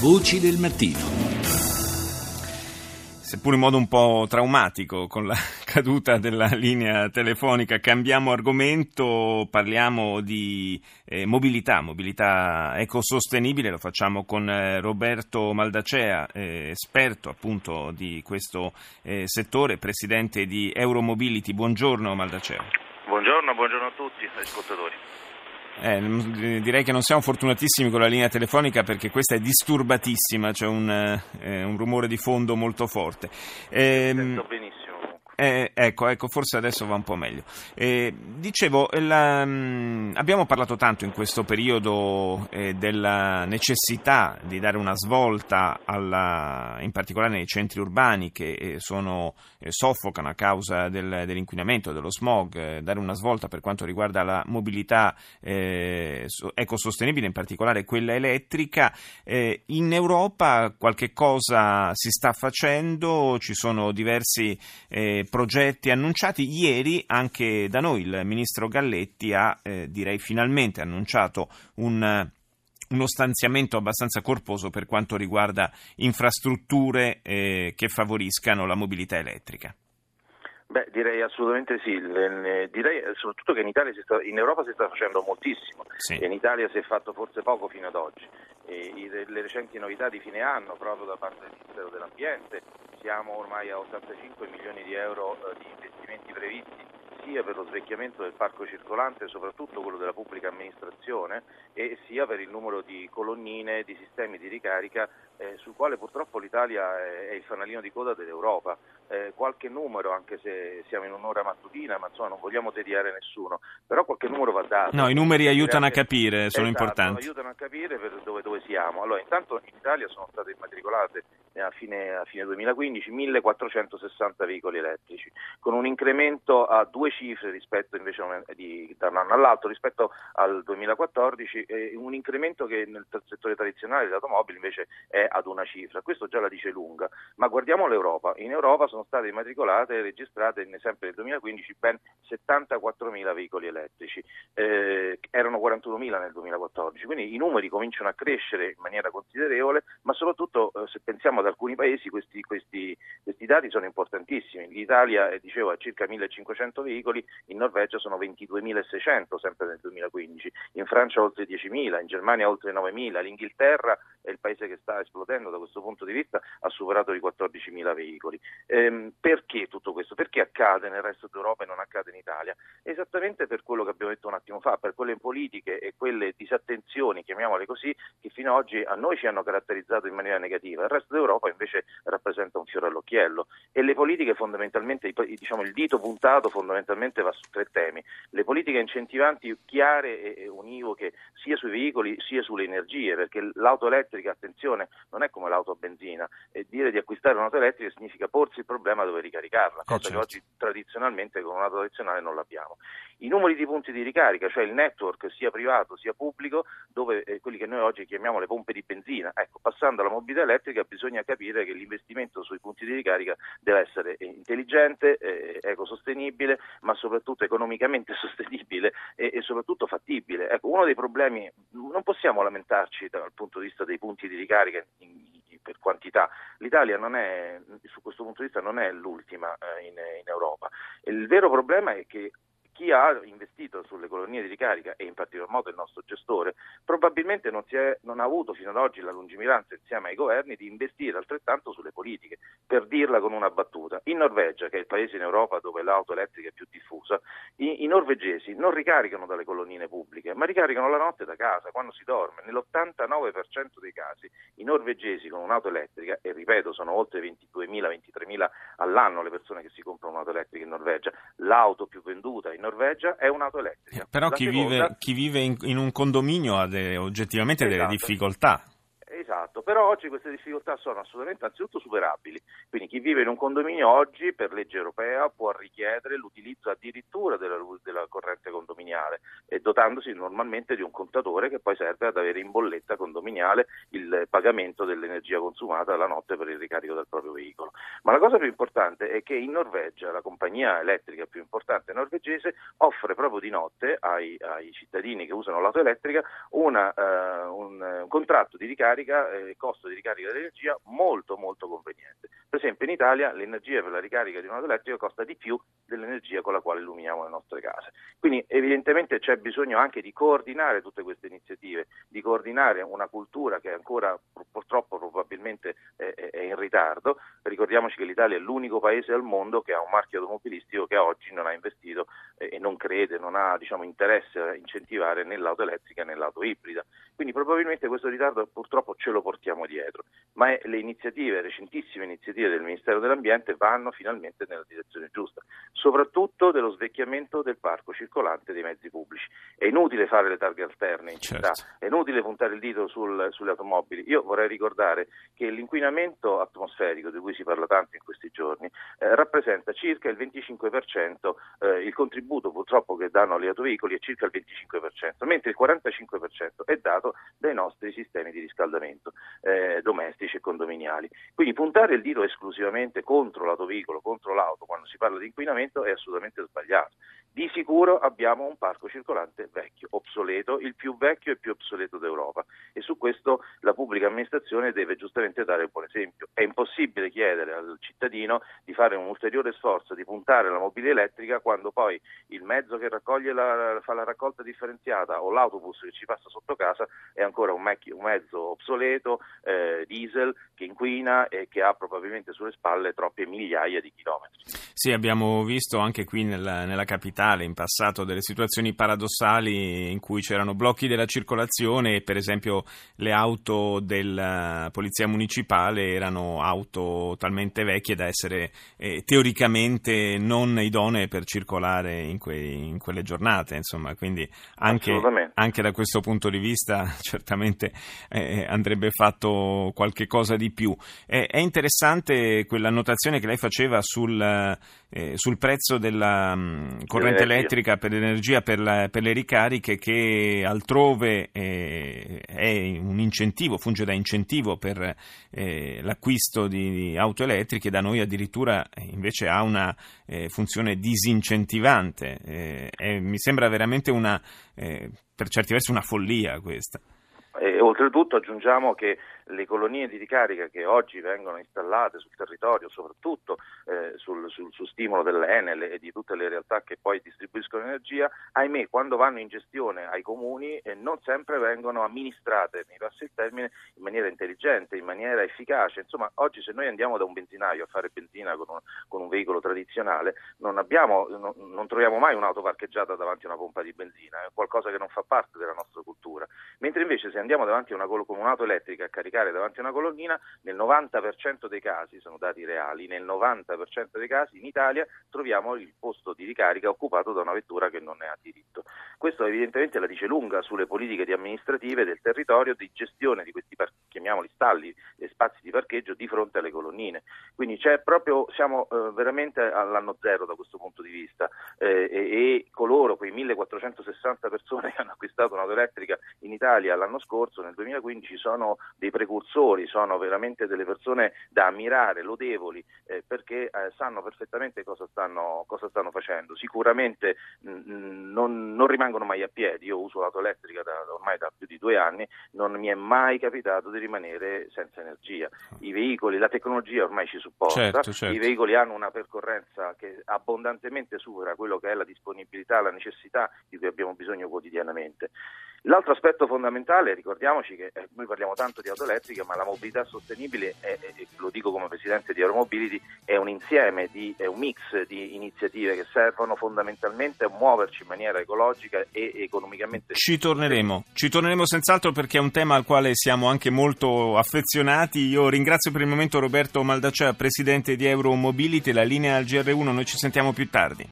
Voci del mattino seppur in modo un po' traumatico con la caduta della linea telefonica, cambiamo argomento, parliamo di eh, mobilità, mobilità ecosostenibile, lo facciamo con eh, Roberto Maldacea, eh, esperto appunto di questo eh, settore, presidente di Euromobility. Buongiorno Maldacea. Buongiorno, buongiorno a tutti, ascoltatori. Eh, direi che non siamo fortunatissimi con la linea telefonica perché questa è disturbatissima, c'è un, eh, un rumore di fondo molto forte. Eh, benissimo. Eh, ecco, ecco, forse adesso va un po' meglio. Eh, dicevo, la, mh, mm, abbiamo parlato tanto in questo periodo eh, della necessità di dare una svolta, alla, in particolare nei centri urbani che eh, sono, eh, soffocano a causa del, dell'inquinamento, dello smog, eh, dare una svolta per quanto riguarda la mobilità ecosostenibile, in particolare quella elettrica. in Europa qualche cosa si sta facendo, ci sono diversi progetti annunciati. Ieri anche da noi il ministro Galletti ha, eh, direi finalmente, annunciato un uno stanziamento abbastanza corposo per quanto riguarda infrastrutture eh, che favoriscano la mobilità elettrica. Beh, direi assolutamente sì, direi soprattutto che in, sta, in, Europa si sta facendo moltissimo sì. e in Italia si è fatto forse poco fino ad oggi. E le recenti novità di fine anno proprio da parte del Ministero dell'Ambiente siamo ormai a 85 milioni di euro eh, di investimenti previsti sia per lo svecchiamento del parco circolante, soprattutto quello della pubblica amministrazione, e sia per il numero di colonnine, di sistemi di ricarica eh, sul quale purtroppo l'Italia è, il fanalino di coda dell'Europa. Eh, qualche numero, anche se siamo in un'ora mattutina, ma insomma non vogliamo tediare nessuno, però qualche numero va dato. No, i numeri aiutano a capire, sono esatto, importanti. aiutano a capire dove, dove, siamo. Allora, intanto in Italia sono state immatricolate a fine, a fine 2015 1460 veicoli elettrici, con un incremento a due cifre rispetto invece di, da un anno all'altro rispetto al 2014, eh, un incremento che nel settore tradizionale dell'automobile invece è ad una cifra, questo già la dice lunga, ma guardiamo l'Europa, in Europa sono state immatricolate e registrate sempre nel 2015 ben 74.000 veicoli elettrici, eh, erano 41.000 nel 2014, quindi i numeri cominciano a crescere in maniera considerevole, ma soprattutto eh, se pensiamo ad alcuni paesi questi, questi, questi dati sono importantissimi, l'Italia eh, dicevo ha circa 1.500 veicoli, in Norvegia sono 22.600 sempre nel 2015, in Francia oltre 10.000, in Germania oltre 9.000, l'Inghilterra è il paese che sta esplodendo da questo punto di vista, ha superato i 14.000 veicoli. Ehm, perché tutto questo? Perché accade nel resto d'Europa e non accade in Italia? Esattamente per quello che abbiamo detto un attimo fa, per quelle politiche e quelle disattenzioni, chiamiamole così, che fino ad oggi a noi ci hanno caratterizzato in maniera negativa. Il resto d'Europa invece rappresenta un fiore all'occhiello e le politiche fondamentalmente, diciamo il dito puntato fondamentalmente va su tre temi. Le politiche incentivanti chiare e univoche sia sui veicoli sia sulle energie, perché l'auto elettrica, attenzione, non è come l'auto a benzina, e dire di acquistare un'auto elettrica significa porsi il problema dove ricaricarla, cosa certo. che oggi tradizionalmente con un'auto tradizionale non l'abbiamo. I numeri di punti di ricarica, cioè il network sia privato sia pubblico, dove eh, quelli che noi oggi chiamiamo le pompe di benzina, ecco, passando alla mobilità elettrica bisogna capire che l'investimento sui punti di ricarica deve essere intelligente, eh, ecosostenibile, ma soprattutto economicamente sostenibile e, e soprattutto fattibile. Ecco, uno dei problemi, non possiamo lamentarci dal punto di vista dei punti di ricarica in, per quantità. L'Italia non è, su questo punto di vista non è l'ultima eh, in, in Europa. Il vero problema è che chi ha investito sulle colonie di ricarica e in particolar modo il nostro gestore probabilmente non, è, non, ha avuto fino ad oggi la lungimiranza insieme ai governi di investire altrettanto sulle politiche, per dirla con una battuta. In Norvegia, che è il paese in Europa dove l'auto elettrica è più diffusa, i, i norvegesi non ricaricano dalle colonnine pubbliche, ma ricaricano la notte da casa, quando si dorme. Nell'89% dei casi i norvegesi con un'auto elettrica, e ripeto sono oltre 22.000, 23.000 all'anno le persone che si comprano un'auto elettrica in Norvegia, l'auto più venduta in Norvegia è un'auto elettrica. Però chi, seconda... vive, chi, vive, in, in un condominio ha delle, oggettivamente esatto. delle difficoltà. Però oggi queste difficoltà sono assolutamente anzitutto superabili, quindi chi vive in un condominio oggi per legge europea può richiedere l'utilizzo addirittura della, della corrente condominiale e dotandosi normalmente di un contatore che poi serve ad avere in bolletta condominiale il pagamento dell'energia consumata la notte per il ricarico del proprio veicolo. Ma la cosa più importante è che in Norvegia la compagnia elettrica più importante norvegese offre proprio di notte ai, ai cittadini che usano l'auto elettrica una, uh, un, un contratto di ricarica eh, costo di ricarica dell'energia molto molto conveniente. Per esempio in Italia l'energia per la ricarica di un'auto elettrica costa di più dell'energia con la quale illuminiamo le nostre case. Quindi evidentemente c'è bisogno anche di coordinare tutte queste iniziative, di coordinare una cultura che ancora purtroppo probabilmente è in ritardo. Ricordiamoci che l'Italia è l'unico paese al mondo che ha un marchio automobilistico che oggi non ha investito e non crede, non ha diciamo, interesse a incentivare né l'auto elettrica né l'auto ibrida. Quindi probabilmente questo ritardo purtroppo ce lo portiamo dietro, ma le iniziative, recentissime iniziative del Ministero dell'Ambiente vanno finalmente nella direzione giusta, soprattutto dello svecchiamento del parco circolante dei mezzi pubblici. È inutile fare le targhe alterne in città, certo. è inutile puntare il dito sul, sulle automobili. Io vorrei ricordare che l'inquinamento atmosferico di cui si parla tanto in questi giorni eh, rappresenta circa il 25%, eh, il contributo purtroppo che danno gli autoveicoli è circa il 25%, mentre il 45% è dato dai nostri sistemi di riscaldamento eh, domestici e condominiali. Quindi puntare il dito esclusivamente contro l'autoveicolo, contro l'auto quando si parla di inquinamento è assolutamente sbagliato. Di sicuro abbiamo un parco circolante vecchio, obsoleto, il più vecchio e più obsoleto d'Europa e su questo la pubblica amministrazione deve giustamente dare il buon esempio. È impossibile chiedere al cittadino di fare un ulteriore sforzo di puntare alla mobilità elettrica quando poi il mezzo che la, fa la raccolta differenziata o l'autobus che ci passa sotto casa è ancora un, mec- un mezzo obsoleto, eh, diesel, che inquina e che ha probabilmente sulle spalle troppe migliaia di chilometri. Sì, abbiamo visto anche qui nella, nella capitale Natale in passato delle situazioni paradossali in cui c'erano blocchi della circolazione e per esempio le auto della polizia municipale erano auto talmente vecchie da essere eh, teoricamente non idonee per circolare in, que- in quelle giornate, insomma, quindi anche, anche, da questo punto di vista certamente eh, andrebbe fatto qualche cosa di più. Eh, è interessante quella notazione che lei faceva sul, eh, sul prezzo della mh, corrente corrente elettrica per l'energia per, la, per le ricariche che altrove eh, è un incentivo, funge da incentivo per eh, l'acquisto di auto elettriche, da noi addirittura eh, invece ha una eh, funzione disincentivante. Eh, mi sembra veramente una, eh, per certi versi una follia questa. Oltretutto aggiungiamo che le colonie di ricarica che oggi vengono installate sul territorio, soprattutto eh, sul, sul, su stimolo dell'Enel e di tutte le realtà che poi distribuiscono energia, ahimè quando vanno in gestione ai comuni eh, non sempre vengono amministrate, mi passi il termine, in maniera intelligente, in maniera efficace. Insomma, oggi se noi andiamo da un benzinaio a fare benzina con un, con un veicolo tradizionale, non, abbiamo, non, non, troviamo mai un'auto parcheggiata davanti a una pompa di benzina, è qualcosa che non fa parte della nostra cultura. Mentre invece se andiamo davanti a una, con un'auto elettrica a caricare davanti a una colonnina, nel 90% dei casi, sono dati reali, nel 90% dei casi in Italia troviamo il posto di ricarica occupato da una vettura che non ne ha diritto. Questo evidentemente la dice lunga sulle politiche di amministrative del territorio di gestione di questi chiamiamoli stalli e spazi di parcheggio di fronte alle colonnine. Quindi proprio, siamo eh, veramente all'anno zero da questo punto di vista eh, e, e, coloro, quei 1460 persone che hanno acquistato un'auto elettrica in Italia l'anno scorso, nel 2015, sono dei precursori sono veramente delle persone da ammirare, lodevoli, eh, perché eh, sanno perfettamente cosa stanno, cosa stanno facendo. Sicuramente mh, mm, mm, non, non, rimangono mai a piedi, io uso l'auto elettrica da, ormai da più di due anni, non mi è mai capitato di rimanere senza energia. I veicoli, la tecnologia ormai ci supporta, certo, certo. i veicoli hanno una percorrenza che abbondantemente supera quello che è la disponibilità, la necessità di cui abbiamo bisogno quotidianamente. L'altro aspetto fondamentale, ricordiamoci che eh, noi parliamo tanto di auto elettriche, ma la mobilità sostenibile, è, è, lo dico come presidente di Euromobility, è un insieme, di, è un mix di iniziative che servono fondamentalmente a muoverci in maniera ecologica e economicamente. Ci torneremo, ci torneremo senz'altro perché è un tema al quale siamo anche molto affezionati. Io ringrazio per il momento Roberto Maldacea, presidente di Euromobility, la linea al GR1, noi ci sentiamo più tardi.